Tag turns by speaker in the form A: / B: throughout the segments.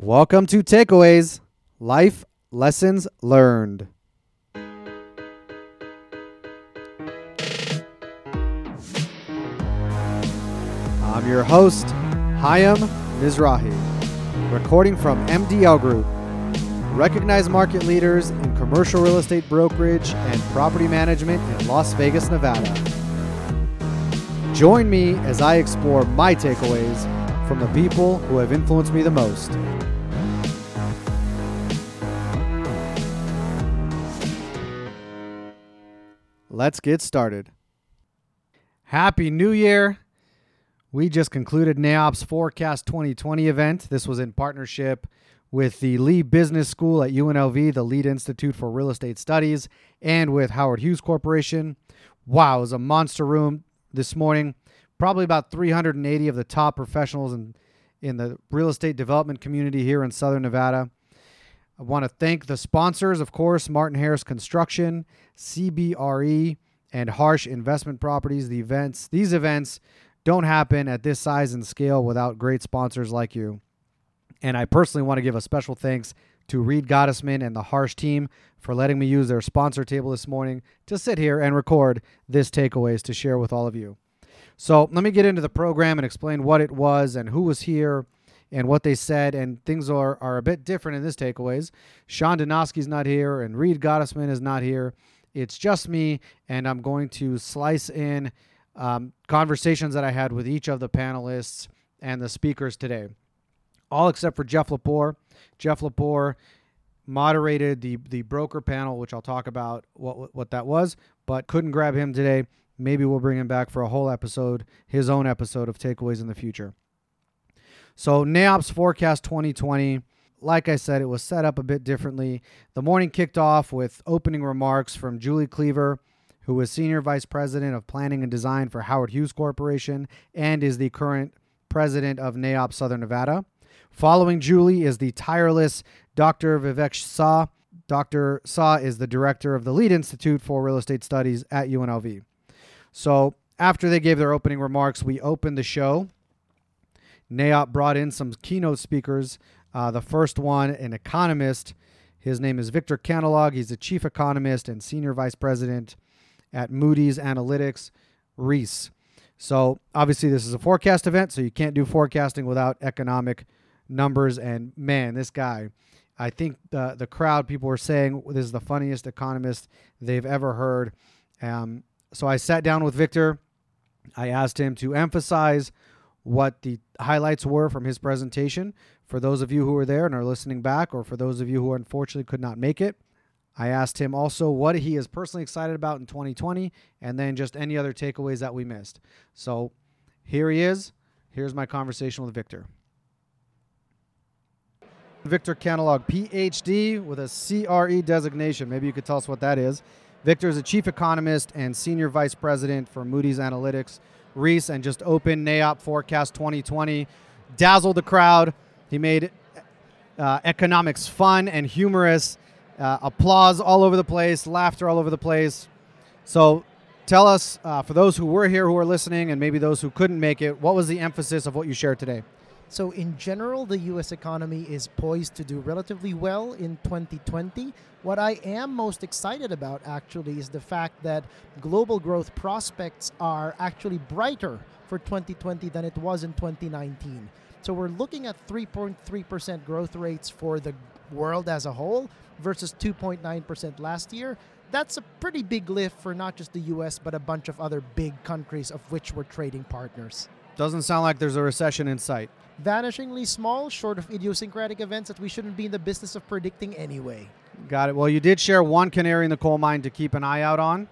A: Welcome to Takeaways Life Lessons Learned. I'm your host, Hayam Mizrahi, recording from MDL Group, recognized market leaders in commercial real estate brokerage and property management in Las Vegas, Nevada. Join me as I explore my takeaways from the people who have influenced me the most. Let's get started. Happy New Year. We just concluded NAIOP's Forecast 2020 event. This was in partnership with the Lee Business School at UNLV, the Lied Institute for Real Estate Studies, and with Howard Hughes Corporation. Wow, it was a monster room this morning. Probably about 380 of the top professionals in, in the real estate development community here in Southern Nevada. I want to thank the sponsors, of course, Martin Harris Construction, CBRE, and Harsh Investment Properties. The events, these events don't happen at this size and scale without great sponsors like you. And I personally want to give a special thanks to Reed Gottesman and the Harsh team for letting me use their sponsor table this morning to sit here and record this takeaways to share with all of you. So let me get into the program and explain what it was and who was here and what they said. And things are, are a bit different in this takeaways. Sean Donosky's not here and Reed Gottesman is not here. It's just me, and I'm going to slice in um, conversations that I had with each of the panelists and the speakers today. All except for Jeff Lepore. Jeff Lepore moderated the the broker panel, which I'll talk about what what that was, but couldn't grab him today. Maybe we'll bring him back for a whole episode, his own episode of takeaways in the future. So NAIOP's forecast 2020 like I said, it was set up a bit differently. The morning kicked off with opening remarks from Julie Cleaver, who is Senior Vice President of Planning and Design for Howard Hughes Corporation and is the current president of NAIOP Southern Nevada. Following Julie is the tireless Dr. Vivek Sah. Dr. Sah is the director of the Lied Institute for Real Estate Studies at UNLV. So after they gave their opening remarks, we opened the show. NAIOP brought in some keynote speakers uh, the first one, an economist. His name is Victor Calanog. He's the chief economist and senior vice president at Moody's Analytics, Reis. So obviously, this is a forecast event, so you can't do forecasting without economic numbers. And man, this guy, I think the the crowd people were saying this is the funniest economist they've ever heard. Um, so I sat down with Victor. I asked him to emphasize what the highlights were from his presentation for those of you who were there and are listening back, or for those of you who unfortunately could not make it. I asked him also what he is personally excited about in 2020 and then just any other takeaways that we missed. So here he is. Here's my conversation with Victor. Victor Calanog, PhD with a CRE designation. Maybe you could tell us what that is. Victor is a chief economist and senior vice president for Moody's Analytics, Reis, and just opened NAIOP Forecast 2020. Dazzled the crowd. He made uh, economics fun and humorous. Uh, applause all over the place, laughter all over the place. So, tell us, uh, for those who were here who are listening, and maybe those who couldn't make it, what was the emphasis of what you shared today?
B: So, in general, the U.S. economy is poised to do relatively well in 2020. What I am most excited about, actually, is the fact that global growth prospects are actually brighter for 2020 than it was in 2019. So we're looking at 3.3% growth rates for the world as a whole versus 2.9% last year. That's a pretty big lift for not just the US, but a bunch of other big countries of which we're trading partners.
A: Doesn't sound like there's a recession in sight.
B: Vanishingly small, short of idiosyncratic events that we shouldn't be in the business of predicting anyway.
A: Got it. Well, you did share one canary in the coal mine to keep an eye out on.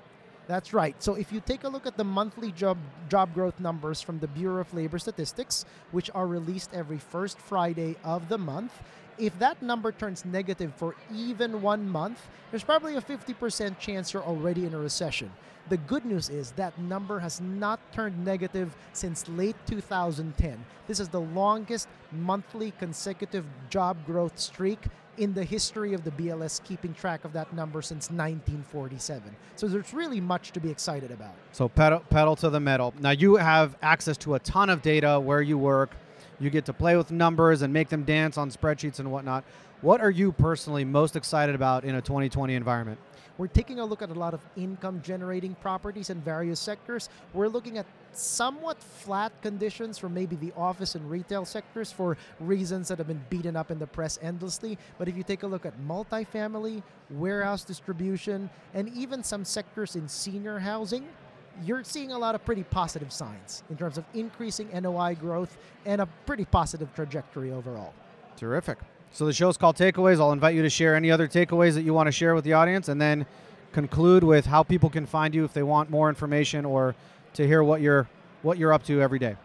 B: That's right. So if you take a look at the monthly job job growth numbers from the Bureau of Labor Statistics, which are released every first Friday of the month, if that number turns negative for even one month, there's probably a 50% chance you're already in a recession. The good news is that number has not turned negative since late 2010. This is the longest monthly consecutive job growth streak in the history of the BLS keeping track of that number since 1947. So there's really much to be excited about.
A: So pedal pedal to the metal. Now you have access to a ton of data where you work, You get to play with numbers and make them dance on spreadsheets and whatnot. What are you personally most excited about in a 2020 environment?
B: We're taking a look at a lot of income generating properties in various sectors. We're looking at somewhat flat conditions for maybe the office and retail sectors for reasons that have been beaten up in the press endlessly. But if you take a look at multifamily, warehouse distribution, and even some sectors in senior housing, you're seeing a lot of pretty positive signs in terms of increasing NOI growth and a pretty positive trajectory overall.
A: Terrific. So the show's called Takeaways. I'll invite you to share any other takeaways that you want to share with the audience and then conclude with how people can find you if they want more information or to hear what you're what you're up to every day.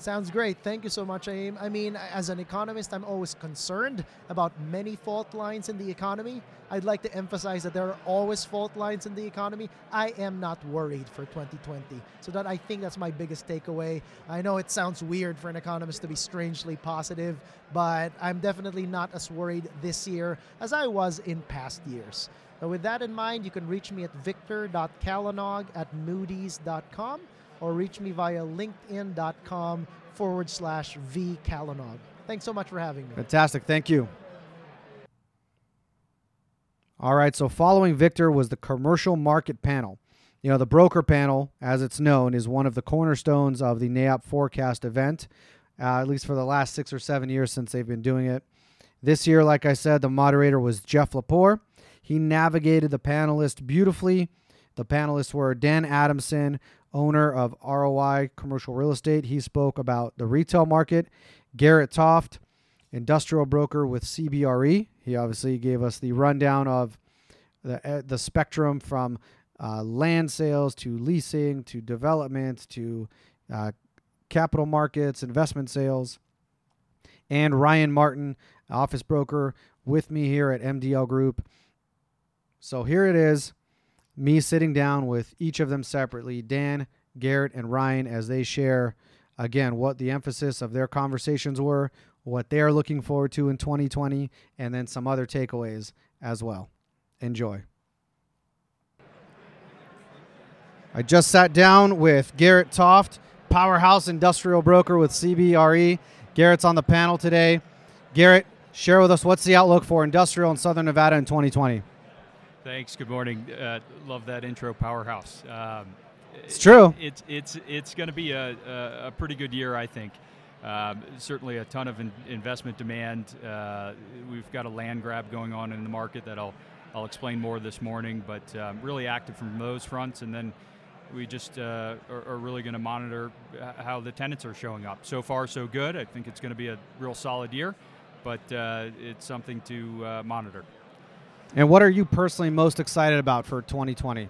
B: Sounds great. Thank you so much, Aim. I mean, as an economist, I'm always concerned about many fault lines in the economy. I'd like to emphasize that there are always fault lines in the economy. I am not worried for 2020. So that I think that's my biggest takeaway. I know it sounds weird for an economist to be strangely positive, but I'm definitely not as worried this year as I was in past years. With that in mind, you can reach me at victor.calanog at moodys.com or reach me via linkedin.com forward slash V vcalanog. Thanks so much for having me.
A: Fantastic. Thank you. All right. So, following Victor was the commercial market panel. You know, the broker panel, as it's known, is one of the cornerstones of the NAIOP forecast event, uh, at least for the last six or seven years since they've been doing it. This year, like I said, the moderator was Jeff Lepore. He navigated the panelists beautifully. The panelists were Dan Adamson, owner of ROI Commercial Real Estate. He spoke about the retail market. Garrett Toft, industrial broker with CBRE. He obviously gave us the rundown of the uh, the spectrum from uh, land sales to leasing to development to uh, capital markets, investment sales. And Ryan Martin, office broker, with me here at MDL Group. So here it is me sitting down with each of them separately, Dan, Garrett, and Ryan, as they share again what the emphasis of their conversations were, what they're looking forward to in 2020, and then some other takeaways as well. Enjoy. I just sat down with Garrett Toft, powerhouse industrial broker with CBRE. Garrett's on the panel today. Garrett, share with us what's the outlook for industrial in Southern Nevada in 2020?
C: Thanks. Good morning. Uh, love that intro, powerhouse. Um,
A: it's true.
C: It's it's it's going to be a, a, a, pretty good year, I think. Um, certainly, a ton of in investment demand. Uh, we've got a land grab going on in the market that I'll I'll explain more this morning. But um, really active from those fronts, and then we just uh, are, are, really going to monitor how the tenants are showing up. So far, so good. I think it's going to be a real solid year, but uh, it's something to uh, monitor.
A: And what are you personally most excited about for 2020?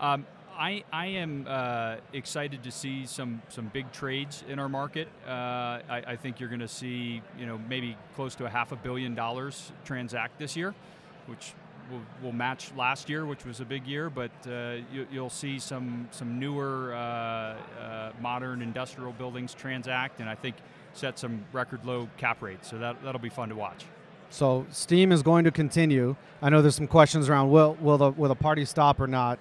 C: Um, I, I am uh, excited to see some, some big trades in our market. Uh, I, I, think you're going to see you know maybe close to a half a billion dollars transact this year, which will, will match last year, which was a big year. But uh, you, will see some some newer uh, uh, modern industrial buildings transact, and I think set some record low cap rates. So that that'll be fun to watch.
A: So steam is going to continue. I know there's some questions around will will the will the party stop or not.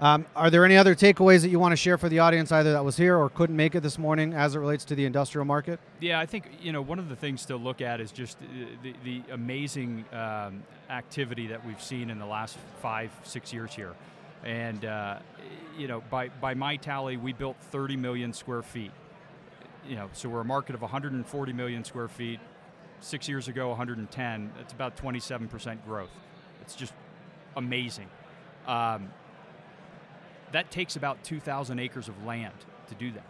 A: Um, are there any other takeaways that you want to share for the audience, either that was here or couldn't make it this morning, as it relates to the industrial market?
C: Yeah, I think you know one of the things to look at is just the, the amazing um, activity that we've seen in the last five, six years here, and uh, you know by by my tally, we built 30 million square feet. You know, so we're a market of 140 million square feet six years ago 110 it's about 27% growth. It's just amazing. Um, that takes about 2000 acres of land to do that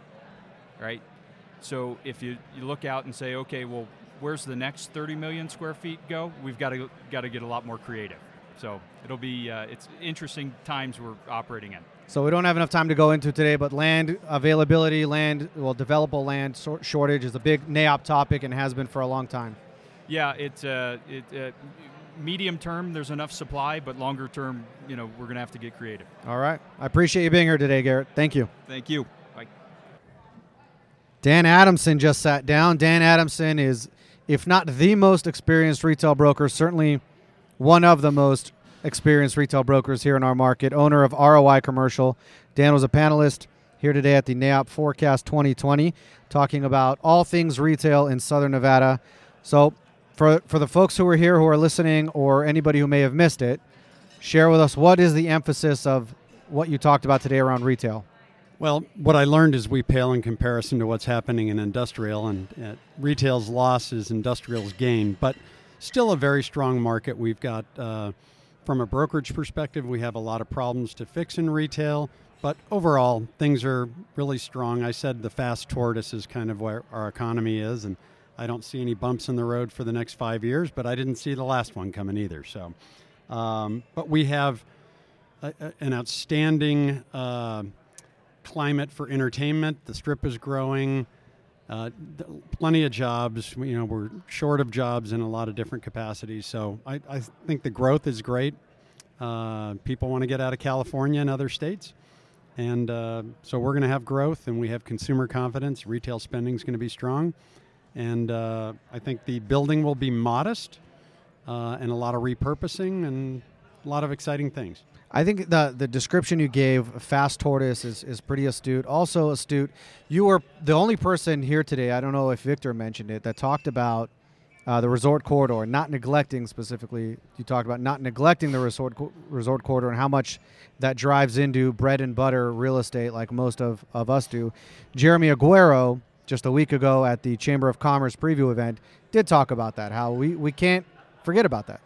C: right? So if you, you look out and say okay well where's the next 30 million square feet go? We've got to got to get a lot more creative. So it'll be uh, it's interesting times we're operating in.
A: So we don't have enough time to go into today, but land availability, land, well, developable land shortage is a big NAIOP topic and has been for a long time.
C: Yeah, it's uh, it, uh, medium term. There's enough supply, but longer term, you know, we're going to have to get creative.
A: All right, I appreciate you being here today, Garrett. Thank you.
C: Thank you.
A: Bye. Dan Adamson just sat down. Dan Adamson is, if not the most experienced retail broker, certainly one of the most experienced retail brokers here in our market. Owner of ROI Commercial. Dan was a panelist here today at the NAIOP Forecast 2020, talking about all things retail in Southern Nevada. So, for for the folks who are here who are listening, or anybody who may have missed it, share with us what is the emphasis of what you talked about today around retail.
D: Well, what I learned is we pale in comparison to what's happening in industrial, and uh, retail's loss is industrial's gain, but still a very strong market. We've got, uh, from a brokerage perspective, we have a lot of problems to fix in retail, but overall, things are really strong. I said the fast tortoise is kind of where our economy is, and I don't see any bumps in the road for the next five years, but I didn't see the last one coming either. So, um, but we have a, a, an outstanding uh, climate for entertainment. The strip is growing. Uh, th- plenty of jobs. You know, we're short of jobs in a lot of different capacities. So I, I think the growth is great. Uh, people want to get out of California and other states. And uh, so we're going to have growth and we have consumer confidence. Retail spending is going to be strong. And uh, I think the building will be modest uh, and a lot of repurposing and a lot of exciting things.
A: I think the the description you gave, fast tortoise, is, is pretty astute. Also astute. You were the only person here today. I don't know if Victor mentioned it that talked about uh, the resort corridor, not neglecting specifically. You talked about not neglecting the resort resort corridor and how much that drives into bread and butter real estate, like most of, of us do. Jeremy Aguero, just a week ago at the Chamber of Commerce preview event, did talk about that. How we, we can't forget about that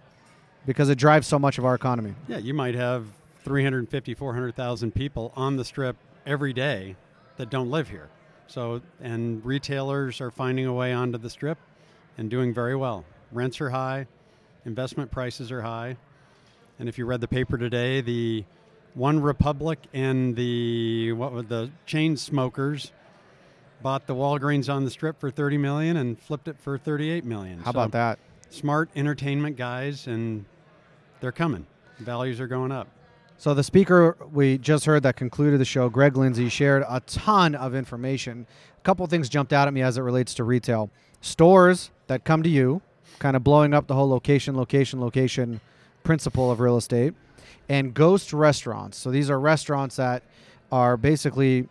A: because it drives so much of our economy.
D: Yeah, you might have 350, 400,000 people on the strip every day that don't live here. So, and retailers are finding a way onto the strip and doing very well. Rents are high, investment prices are high. And if you read the paper today, the OneRepublic and the what were the Chainsmokers bought the Walgreens on the strip for 30 million and flipped it for 38 million.
A: How
D: So
A: about that?
D: Smart entertainment guys and they're coming. Values are going up.
A: So the speaker we just heard that concluded the show, Greg Lindsay, shared a ton of information. A couple things jumped out at me as it relates to retail. Stores that come to you, kind of blowing up the whole location, location, location principle of real estate, and ghost restaurants. So these are restaurants that are basically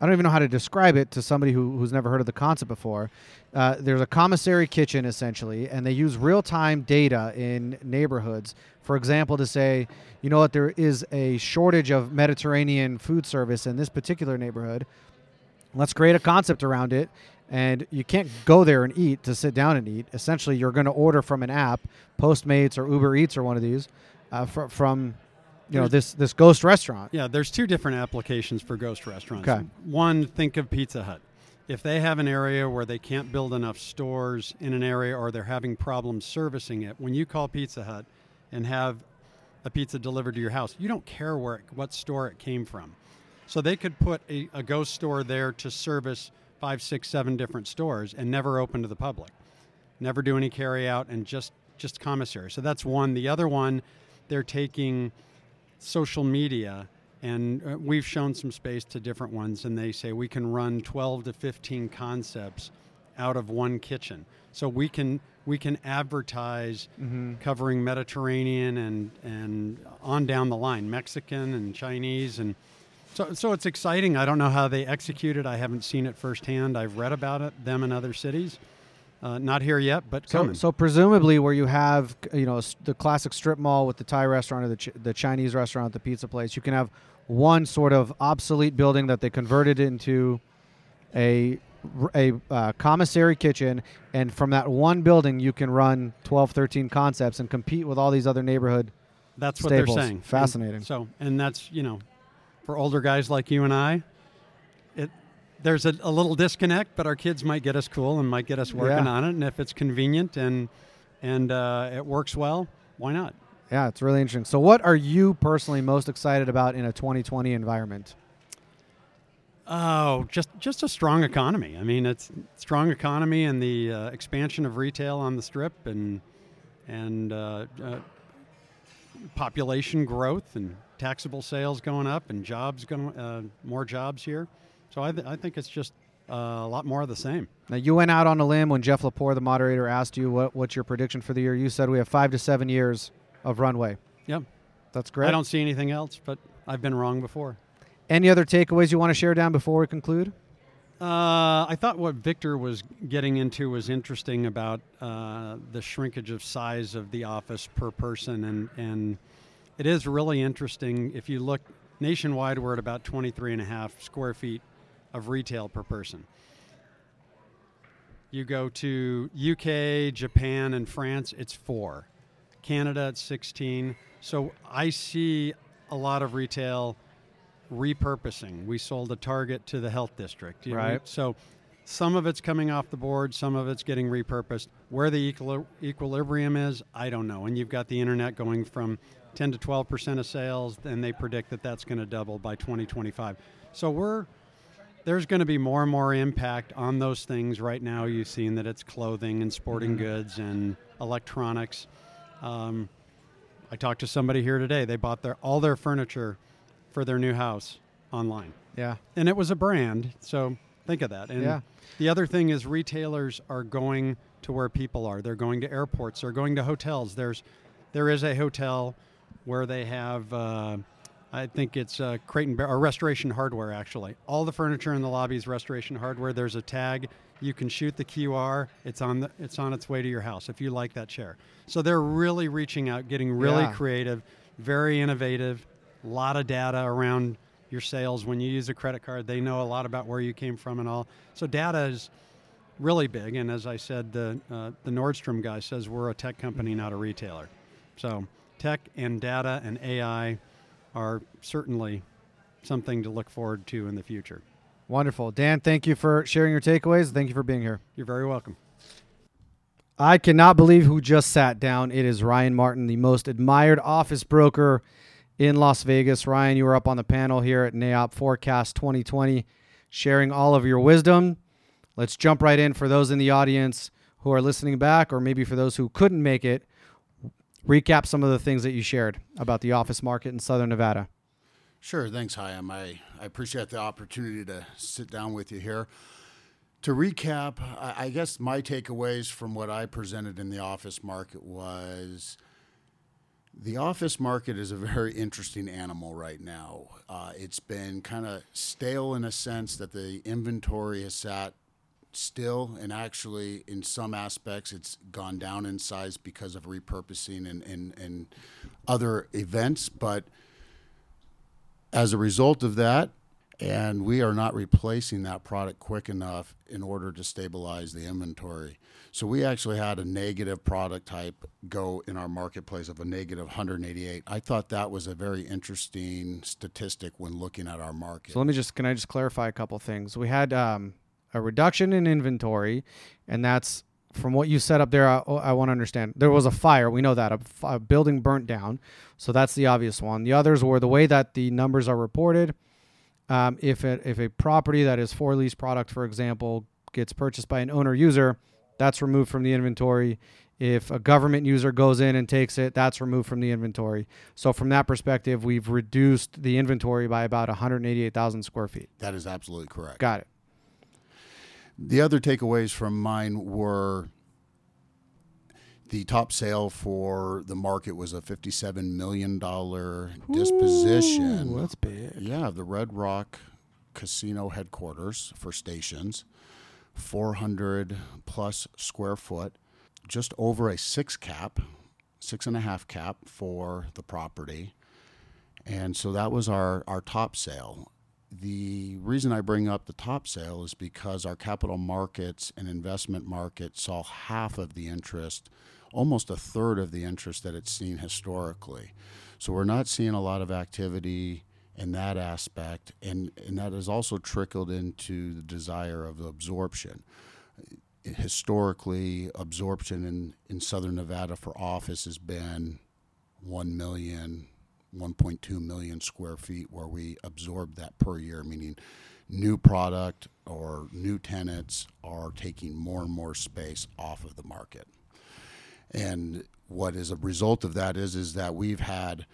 A: I don't even know how to describe it to somebody who, who's never heard of the concept before. Uh, there's a commissary kitchen essentially, and they use real time data in neighborhoods. For example, to say, you know what, there is a shortage of Mediterranean food service in this particular neighborhood. Let's create a concept around it. And you can't go there and eat to sit down and eat. Essentially, you're going to order from an app, Postmates or Uber Eats or one of these, uh, fr- from you know this this ghost restaurant.
D: Yeah, there's two different applications for ghost restaurants.
A: Okay.
D: One, think of Pizza Hut. If they have an area where they can't build enough stores in an area or they're having problems servicing it, when you call Pizza Hut and have a pizza delivered to your house, you don't care where it, what store it came from. So they could put a, a ghost store there to service five, six, seven different stores and never open to the public. Never do any carry out and just just commissary. So that's one. The other one, they're taking social media and uh, we've shown some space to different ones and they say we can run 12 to 15 concepts out of one kitchen. So we can we can advertise covering mediterranean and and on down the line mexican and chinese and so, so it's exciting. I don't know how they execute it. I haven't seen it firsthand. I've read about it them in other cities uh, not here yet but
A: So,
D: coming
A: so presumably, where you have you know the classic strip mall with the Thai restaurant or the, ch- the Chinese restaurant, the pizza place, you can have one sort of obsolete building that they converted into a uh, commissary kitchen, and from that one building, you can run 12, 13 concepts and compete with all these other neighborhood.
D: That's what they're saying.
A: Fascinating.
D: And so, and that's you know, for older guys like you and I, there's a, a little disconnect, but our kids might get us cool and might get us working
A: Yeah.
D: on it. And if it's convenient and and uh, it works well, why not?
A: Yeah, it's really interesting. So, what are you personally most excited about in a 2020 environment?
D: Oh, just just a strong economy. I mean, it's strong economy and the uh, expansion of retail on the strip and and uh, uh, population growth and taxable sales going up and jobs going uh, more jobs here. So I, th- I think it's just uh, a lot more of the same.
A: Now, you went out on a limb when Jeff Lepore, the moderator, asked you what, what's your prediction for the year. You said we have five to seven years of runway.
D: Yep.
A: That's great.
D: I don't see anything else, but I've been wrong before.
A: Any other takeaways you want to share down before we conclude?
D: Uh, I thought what Victor was getting into was interesting about uh, the shrinkage of size of the office per person, and and it is really interesting. If you look nationwide, we're at about 23 and a half square feet of retail per person. You go to UK, Japan, and France, it's four. Canada, it's 16. So I see a lot of retail repurposing. We sold a Target to the health district. you know,
A: Right.
D: So some of it's coming off the board, some of it's getting repurposed. Where the equili- equilibrium is, I don't know. And you've got the internet going from 10 to 12 percent of sales, and they predict that that's going to double by 2025. So we're there's going to be more and more impact on those things. Right now, you've seen that it's clothing and sporting goods and electronics. Um, I talked to somebody here today. They bought their all their furniture for their new house online,
A: Yeah.
D: and it was a brand. So think of that. And
A: Yeah.
D: the other thing is retailers are going to where people are. They're going to airports. They're going to hotels. There's there is a hotel where they have. Uh, I think it's uh, Crate and Barrel or Restoration Hardware. Actually, all the furniture in the lobby is Restoration Hardware. There's a tag. You can shoot the QR. It's on the. It's on its way to your house if you like that chair. So they're really reaching out, getting really
A: Yeah.
D: creative, very innovative. A lot of data around your sales. When you use a credit card, they know a lot about where you came from and all. So data is really big. And as I said, the uh, the Nordstrom guy says we're a tech company, not a retailer. So tech and data and AI are certainly something to look forward to in the future.
A: Wonderful. Dan, thank you for sharing your takeaways. Thank you for being here.
D: You're very welcome.
A: I cannot believe who just sat down. It is Ryan Martin, the most admired office broker in Las Vegas. Ryan, you were up on the panel here at NAIOP Forecast 2020, sharing all of your wisdom. Let's jump right in for those in the audience who are listening back, or maybe for those who couldn't make it. Recap some of the things that you shared about the office market in Southern Nevada.
E: Sure. Thanks, Hyam. I, I appreciate the opportunity to sit down with you here. To recap, I, I guess my takeaways from what I presented in the office market was the office market is a very interesting animal right now. Uh, it's been kind of stale in a sense that the inventory has sat still, and actually, in some aspects, it's gone down in size because of repurposing and, and, and other events. But as a result of that, and we are not replacing that product quick enough in order to stabilize the inventory. So we actually had a negative product type go in our marketplace of a negative 188. I thought that was a very interesting statistic when looking at our market.
A: So let me just can I just clarify a couple things? We had um, a reduction in inventory, and that's from what you set up there. I, I want to understand. There was a fire. We know that a building burnt down, so that's the obvious one. The others were the way that the numbers are reported. Um, if it, if a property that is for lease product, for example, gets purchased by an owner user, that's removed from the inventory. If a government user goes in and takes it, that's removed from the inventory. So from that perspective, we've reduced the inventory by about 188,000 square feet.
E: that is absolutely correct.
A: Got it.
E: The other takeaways from mine were the top sale for the market was a $57 million disposition.
A: that's big.
E: Yeah, the Red Rock Casino headquarters for stations, 400 plus square foot, just over a six cap, six and a half cap for the property. And so that was our, our top sale. The reason I bring up the top sale is because our capital markets and investment market saw half of the interest, almost a third of the interest that it's seen historically. So we're not seeing a lot of activity in that aspect, and, and that has also trickled into the desire of absorption. Historically, absorption in, in southern Nevada for office has been 1 million, 1.2 million square feet where we absorb that per year, meaning new product or new tenants are taking more and more space off of the market. And what is a result of that is is that we've had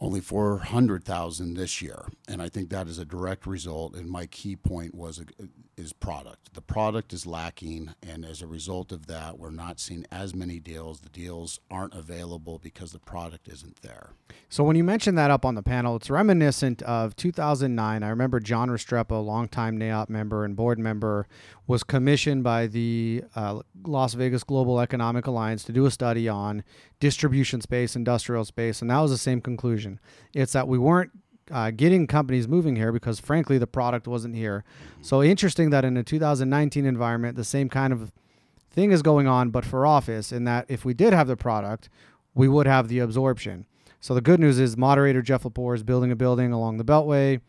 E: only 400,000 this year. And I think that is a direct result. And my key point was uh, is product. The product is lacking. And as a result of that, we're not seeing as many deals. The deals aren't available because the product isn't there.
A: So when you mentioned that up on the panel, it's reminiscent of 2009. I remember John Restrepo, longtime NAIOP member and board member, was commissioned by the uh, Las Vegas Global Economic Alliance to do a study on distribution space, industrial space, and that was the same conclusion. It's that we weren't uh, getting companies moving here because, frankly, the product wasn't here. So interesting that in a 2019 environment, the same kind of thing is going on, but for office, in that if we did have the product, we would have the absorption. So the good news is moderator Jeff Lepore is building a building along the Beltway.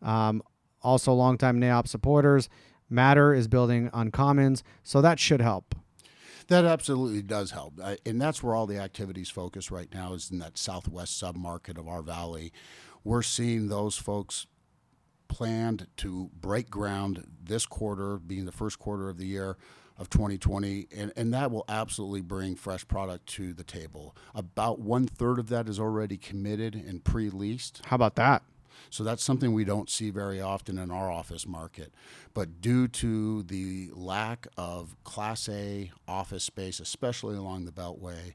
A: Um, also, longtime NAIOP supporters. Matter is building UnCommons, so that should help.
E: That absolutely does help, I, and that's where all the activities focus right now is in that southwest submarket of our valley. We're seeing those folks planned to break ground this quarter, being the first quarter of the year of 2020, and, and that will absolutely bring fresh product to the table. About one third of that is already committed and pre leased.
A: How about that?
E: So that's something we don't see very often in our office market. But due to the lack of Class A office space, especially along the Beltway,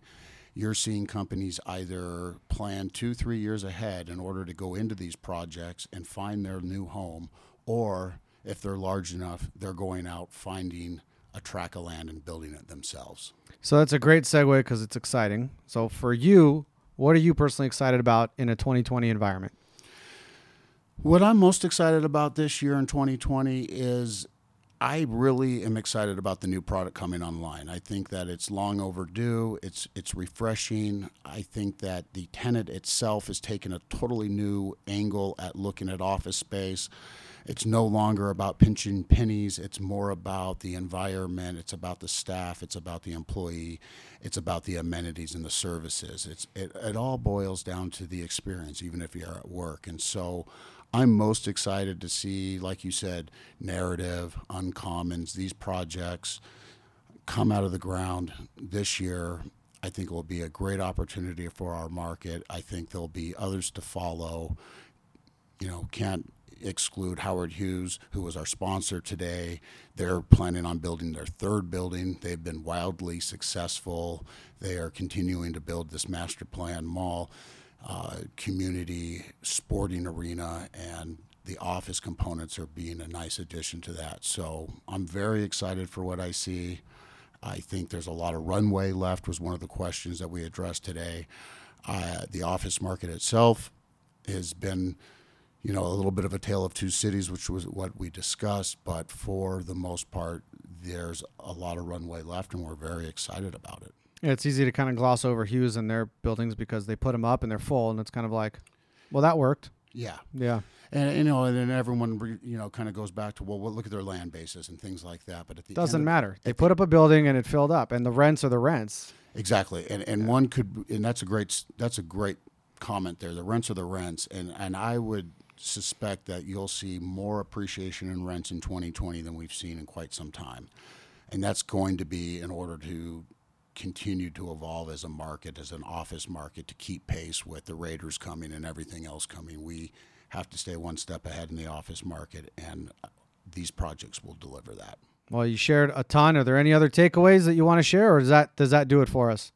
E: you're seeing companies either plan two, three years ahead in order to go into these projects and find their new home, or if they're large enough, they're going out finding a tract of land and building it themselves.
A: So that's a great segue because it's exciting. So for you, what are you personally excited about in a 2020 environment?
E: What I'm most excited about this year in 2020 is I really am excited about the new product coming online. I think that it's long overdue. It's it's refreshing. I think that the tenant itself has taken a totally new angle at looking at office space. It's no longer about pinching pennies. It's more about the environment. It's about the staff. It's about the employee. It's about the amenities and the services. It's it, it all boils down to the experience, even if you're at work. And so I'm most excited to see, like you said, narrative, UnCommons, these projects come out of the ground this year. I think it will be a great opportunity for our market. I think there'll be others to follow. You know, can't exclude Howard Hughes, who was our sponsor today. They're planning on building their third building. They've been wildly successful. They are continuing to build this master plan mall uh, community sporting arena and the office components are being a nice addition to that. So I'm very excited for what I see. I think there's a lot of runway left was one of the questions that we addressed today. Uh, the office market itself has been, you know, a little bit of a tale of two cities, which was what we discussed. But for the most part, there's a lot of runway left, and we're very excited about it.
A: Yeah, it's easy to kind of gloss over Hughes and their buildings because they put them up and they're full, and it's kind of like, well, that worked.
E: Yeah,
A: Yeah.
E: and you know, and then everyone you know kind of goes back to well, well, look at their land bases and things like that. But at the
A: Doesn't
E: end of-
A: matter. They put up a building and it filled up, and the rents are the rents.
E: Exactly, and and one could, and that's a great that's a great comment there. The rents are the rents, and and I would suspect that you'll see more appreciation in rents in 2020 than we've seen in quite some time, and that's going to be in order to continue to evolve as a market, as an office market, to keep pace with the Raiders coming and everything else coming. We have to stay one step ahead in the office market, and uh, these projects will deliver that.
A: Well, you shared a ton. Are there any other takeaways that you want to share, or does that does that do it for us?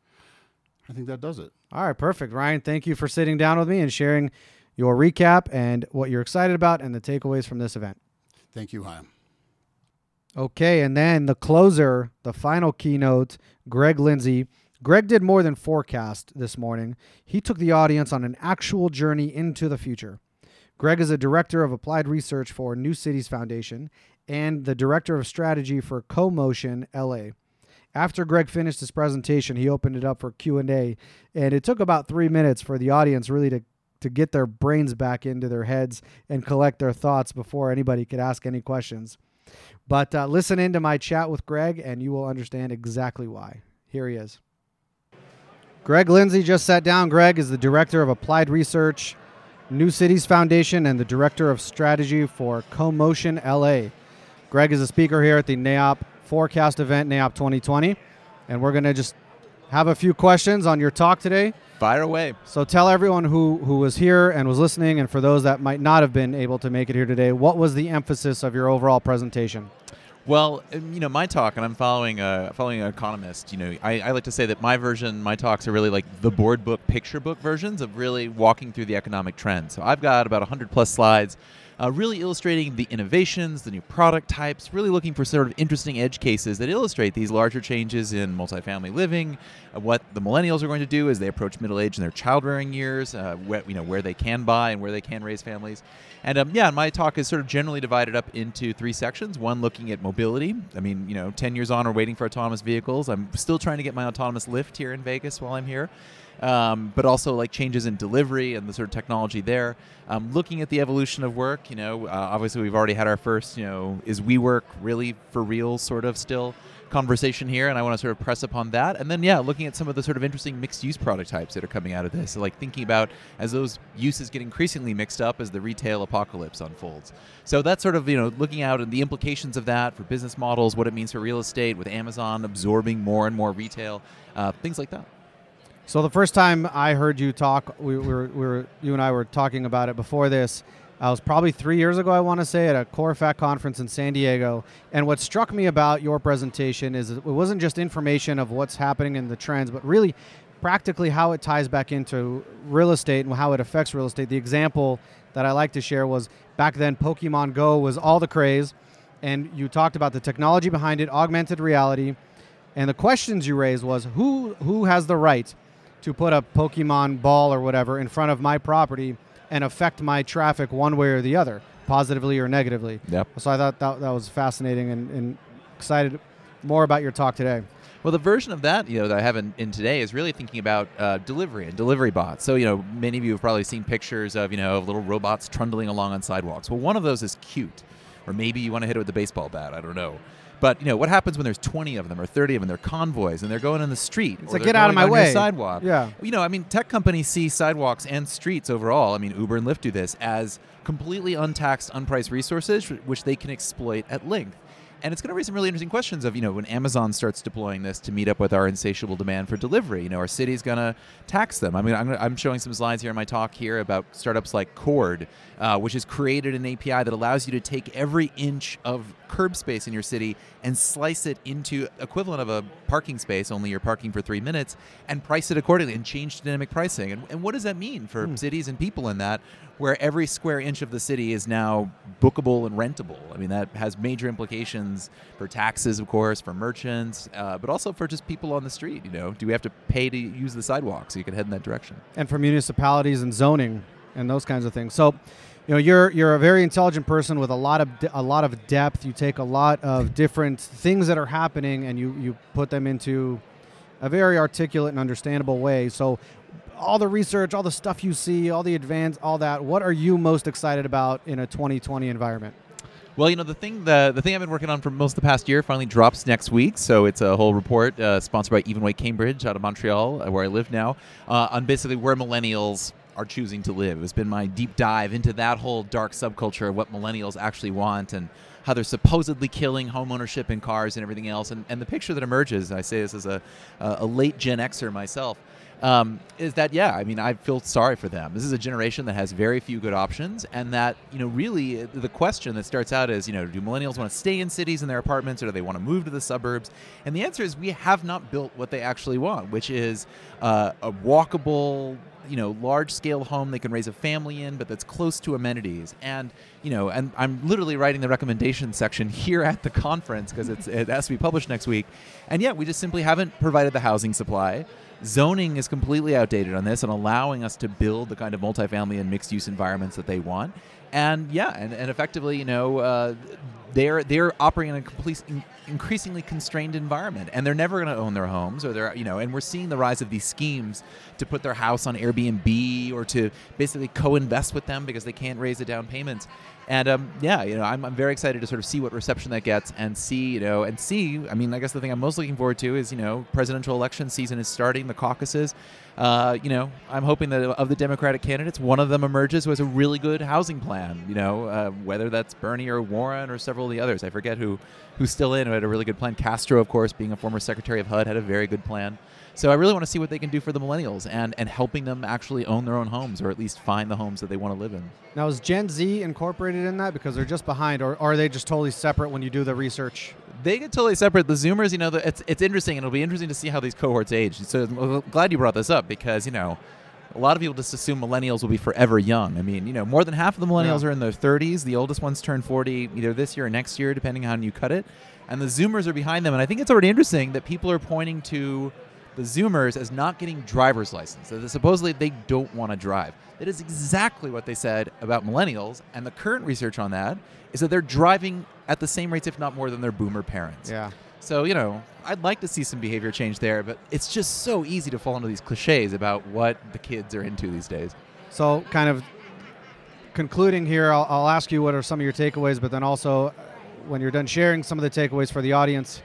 E: I think that does it.
A: All right, perfect. Ryan, thank you for sitting down with me and sharing your recap and what you're excited about and the takeaways from this event.
E: Thank you, Chaim.
A: Okay, and then the closer, the final keynote, Greg Lindsay. Greg did more than forecast this morning. He took the audience on an actual journey into the future. Greg is a director of applied research for New Cities Foundation and the director of strategy for CoMotion LA. After Greg finished his presentation, he opened it up for Q&A, and it took about 3 minutes for the audience really to to get their brains back into their heads and collect their thoughts before anybody could ask any questions. But uh, listen into my chat with Greg, and you will understand exactly why. Here he is. Greg Lindsay just sat down. Greg is the director of applied research, New Cities Foundation, and the director of strategy for CoMotion LA. Greg is a speaker here at the NAIOP Forecast event, NAIOP 2020, and we're going to just have a few questions on your talk today.
F: Fire away.
A: So tell everyone who, who was here and was listening, and for those that might not have been able to make it here today, what was the emphasis of your overall presentation?
F: Well, um, you know, my talk, and I'm following a following an economist. You know, I, I like to say that my version, my talks are really like the board book, picture book versions of really walking through the economic trends. So I've got about 100 plus slides uh, really illustrating the innovations, the new product types, really looking for sort of interesting edge cases that illustrate these larger changes in multifamily living, uh, what the millennials are going to do as they approach middle age in their child rearing years, uh, where, you know, where they can buy and where they can raise families. And um, yeah, my talk is sort of generally divided up into three sections. One looking at mobility. I mean, you know, 10 years on, we're waiting for autonomous vehicles. I'm still trying to get my autonomous Lyft here in Vegas while I'm here um, but also like changes in delivery and the sort of technology there. Um, looking at the evolution of work, you know, uh, obviously we've already had our first, you know, is WeWork really for real sort of still conversation here, and I want to sort of press upon that. And then, yeah, looking at some of the sort of interesting mixed use product types that are coming out of this. So, like thinking about as those uses get increasingly mixed up as the retail apocalypse unfolds. So that's sort of you know looking out and the implications of that for business models, what it means for real estate, with Amazon absorbing more and more retail, uh, things like that.
A: So the first time I heard you talk, we, we, were, we were you and I were talking about it before this. I was probably three years ago, I want to say, at a CoreFac conference in San Diego. And what struck me about your presentation is it wasn't just information of what's happening in the trends, but really practically how it ties back into real estate and how it affects real estate. The example that I like to share was back then, Pokemon Go was all the craze. And you talked about the technology behind it, augmented reality. And the questions you raised was who, who has the right to put a Pokemon ball or whatever in front of my property and affect my traffic one way or the other, positively or negatively.
F: Yep.
A: So I thought that, that was fascinating and, and excited more about your talk today.
F: Well, the version of that you know that I have in, in today is really thinking about uh, delivery and delivery bots. So you know, many of you have probably seen pictures of you know of little robots trundling along on sidewalks. Well, one of those is cute, or maybe you want to hit it with a baseball bat. I don't know. But you know what happens when there's 20 of them or 30 of them? They're convoys and they're going in the street.
A: It's like, get out of my way.
F: Sidewalk.
A: Yeah.
F: You know, I mean, tech companies see sidewalks and streets overall. I mean, Uber and Lyft do this as completely untaxed, unpriced resources, which they can exploit at length. And it's going to raise some really interesting questions of, you know, when Amazon starts deploying this to meet up with our insatiable demand for delivery, you know, our city's going to tax them. I mean, I'm, gonna, I'm showing some slides here in my talk here about startups like Coord, uh, which has created an API that allows you to take every inch of curb space in your city and slice it into equivalent of a parking space, only you're parking for three minutes, and price it accordingly and change dynamic pricing. And, and what does that mean for
A: Hmm.
F: cities and people in that, where every square inch of the city is now bookable and rentable? I mean, that has major implications for taxes, of course, for merchants, uh, but also for just people on the street. You know, do we have to pay to use the sidewalk so you can head in that direction?
A: and for municipalities and zoning and those kinds of things. So, you know, you're you're a very intelligent person with a lot of de- a lot of depth. You take a lot of different things that are happening and you you put them into a very articulate and understandable way. So, all the research, all the stuff you see, all the advance, all that. What are you most excited about in a 2020 environment?
F: Well, you know the thing the the thing I've been working on for most of the past year finally drops next week. So it's a whole report uh, sponsored by Ivanhoé Cambridge out of Montreal, uh, where I live now, uh, on basically where millennials are choosing to live. It's been my deep dive into that whole dark subculture of what millennials actually want and how they're supposedly killing homeownership and cars and everything else. And, and the picture that emerges, I say this as a, a late Gen Xer myself, um, is that yeah i mean i feel sorry for them. This is a generation that has very few good options and that you know really uh, the question that starts out is you know do millennials want to stay in cities in their apartments or do they want to move to the suburbs? And the answer is we have not built what they actually want which is uh, a walkable you know large scale home they can raise a family in but that's close to amenities. And you know and i'm literally writing the recommendation section here at the conference because it has to be published next week. And yet we just simply haven't provided the housing supply zoning is completely outdated on this and allowing us to build the kind of multifamily and mixed use environments that they want. And yeah and, and effectively you know uh, they're they're operating in a complete in, increasingly constrained environment. And they're never going to own their homes or they're you know and we're seeing the rise of these schemes to put their house on airbnb or to basically co-invest with them because they can't raise the down payments and um, yeah, you know, I'm, I'm very excited to sort of see what reception that gets and see, you know, and see. I mean, I guess the thing I'm most looking forward to is, you know, presidential election season is starting, the caucuses. Uh, you know, I'm hoping that of the Democratic candidates, one of them emerges who has a really good housing plan. You know, uh, whether that's Bernie or Warren or several of the others. I forget who who's still in who had a really good plan. Castro, of course, being a former Secretary of HUD, had a very good plan. So I really want to see what they can do for the millennials and and helping them actually own their own homes or at least find the homes that they want to live in.
A: Now, is Gen Z incorporated in that because they're just behind, or, are they just totally separate when you do the research?
F: They get totally separate. The Zoomers, you know, it's it's interesting. and It'll be interesting to see how these cohorts age. So I'm glad you brought this up because you know. A lot of people just assume millennials will be forever young. I mean, you know, more than half of the millennials
A: Yeah.
F: are in their 30s. The oldest ones turn 40 either this year or next year, depending on how you cut it. And the Zoomers are behind them. And I think it's already interesting that people are pointing to the Zoomers as not getting driver's license. That supposedly they don't want to drive. That is exactly what they said about millennials. And the current research on that is that they're driving at the same rates, if not more, than their boomer parents.
A: Yeah.
F: So, you know, I'd like to see some behavior change there, but it's just so easy to fall into these cliches about what the kids are into these days.
A: So, kind of concluding here, I'll, I'll ask you what are some of your takeaways, but then also, uh, when you're done sharing some of the takeaways for the audience,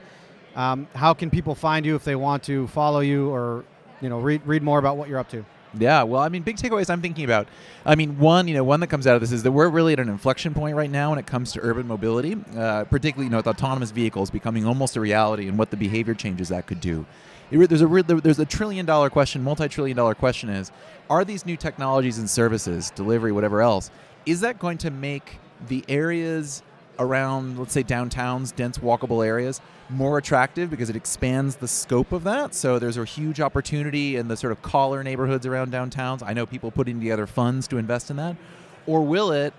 A: um, how can people find you if they want to follow you or, you know, read read more about what you're up to?
F: Yeah, well, I mean, big takeaways I'm thinking about. I mean, one, you know, one that comes out of this is that we're really at an inflection point right now when it comes to urban mobility, uh, particularly, you know, with autonomous vehicles becoming almost a reality and what the behavior changes that could do. It there's a there's a trillion dollar question, multi-trillion dollar question is, are these new technologies and services, delivery, whatever else, is that going to make the areas around, let's say, downtowns, dense walkable areas, more attractive because it expands the scope of that. So there's a huge opportunity in the sort of collar neighborhoods around downtowns. I know people putting together funds to invest in that. Or will it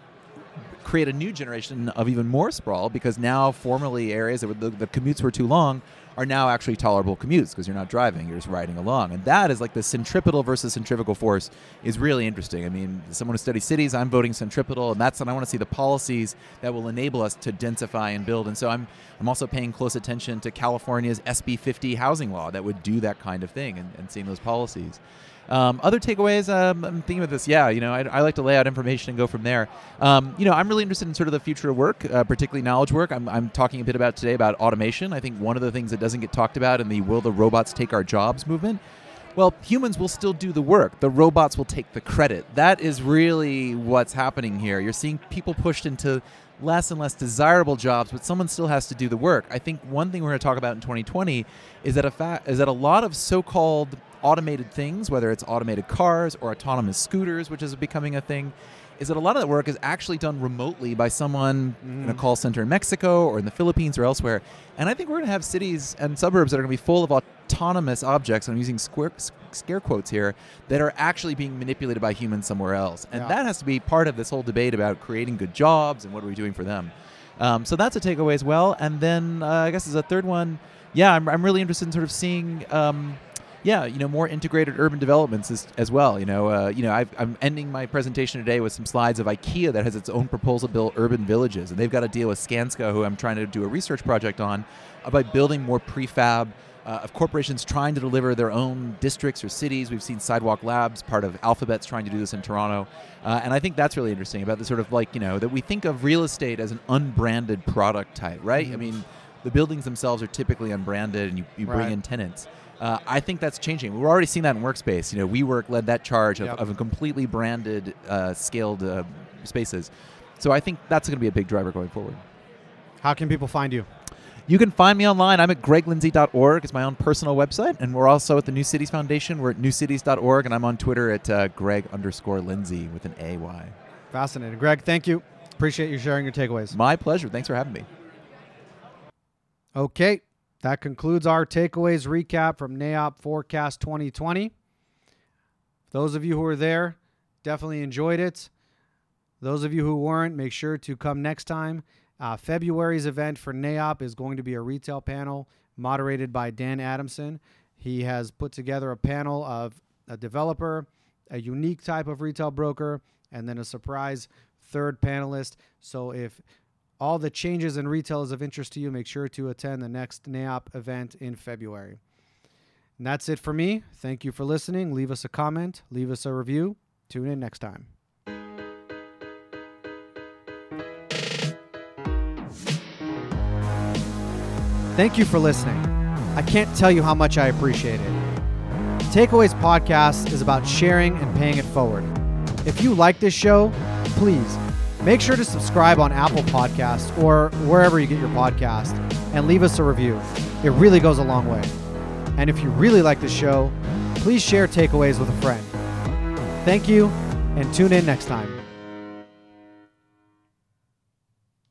F: create a new generation of even more sprawl because now formerly areas that were, the, the commutes were too long are now actually tolerable commutes because you're not driving, you're just riding along. And that is like the centripetal versus centrifugal force is really interesting. I mean, someone who studies cities, I'm voting centripetal, and that's and I want to see the policies that will enable us to densify and build. And so I'm I'm also paying close attention to California's SB 50 housing law that would do that kind of thing and, and seeing those policies. Um, other takeaways, um, I'm thinking of this. Yeah, you know, I, I like to lay out information and go from there. Um, you know, I'm really interested in sort of the future of work, uh, particularly knowledge work. I'm, I'm talking a bit about today about automation. I think one of the things that doesn't get talked about in the "Will the robots take our jobs?" movement. Well, humans will still do the work. The robots will take the credit. That is really what's happening here. You're seeing people pushed into less and less desirable jobs, but someone still has to do the work. I think one thing we're going to talk about in 2020 is that a fa- is that a lot of so-called automated things, whether it's automated cars or autonomous scooters, which is becoming a thing, is that a lot of that work is actually done remotely by someone in a call center in Mexico or in the Philippines or elsewhere. And I think we're going to have cities and suburbs that are going to be full of autonomous objects. I'm using square, scare quotes here that are actually being manipulated by humans somewhere else. And
A: Yeah.
F: that has to be part of this whole debate about creating good jobs and what are we doing for them. Um, so that's a takeaway as well. And then uh, I guess as a third one, yeah, I'm, I'm really interested in sort of seeing. Um, yeah, you know, more integrated urban developments as, as well. You know, uh, you know, I've, I'm ending my presentation today with some slides of IKEA that has its own proposal to build urban villages, and they've got a deal with Skanska, who I'm trying to do a research project on, about building more prefab. Uh, of corporations trying to deliver their own districts or cities. We've seen Sidewalk Labs, part of Alphabet's trying to do this in Toronto. Uh, and I think that's really interesting about the sort of like, you know, that we think of real estate as an unbranded product type, right? I mean, the buildings themselves are typically unbranded and you, you bring
A: Right.
F: in tenants. Uh, I think that's changing. We're already seeing that in workspace. You know, WeWork led that charge of,
A: Yep.
F: of a completely branded, uh, scaled uh, spaces. So I think that's going to be a big driver going forward.
A: How can people find you?
F: You can find me online. I'm at greglindsay.org. It's my own personal website. And we're also at the New Cities Foundation. We're at newcities.org. And I'm on Twitter at uh, greg underscore lindsay with an A-Y.
A: Fascinating. Greg, thank you. Appreciate you sharing your takeaways.
F: My pleasure. Thanks for having me.
A: Okay, that concludes our takeaways recap from NAIOP Forecast 2020. Those of you who were there definitely enjoyed it. Those of you who weren't, make sure to come next time. Uh, February's event for NAIOP is going to be a retail panel moderated by Dan Adamson. He has put together a panel of a developer, a unique type of retail broker, and then a surprise third panelist. So if all the changes in retail is of interest to you, make sure to attend the next NAIOP event in February. And that's it for me. Thank you for listening. Leave us a comment, leave us a review. Tune in next time. Thank you for listening. I can't tell you how much I appreciate it. Takeaways Podcast is about sharing and paying it forward. If you like this show, please make sure to subscribe on Apple Podcasts or wherever you get your podcast and leave us a review. It really goes a long way. And if you really like the show, please share takeaways with a friend. Thank you, and tune in next time.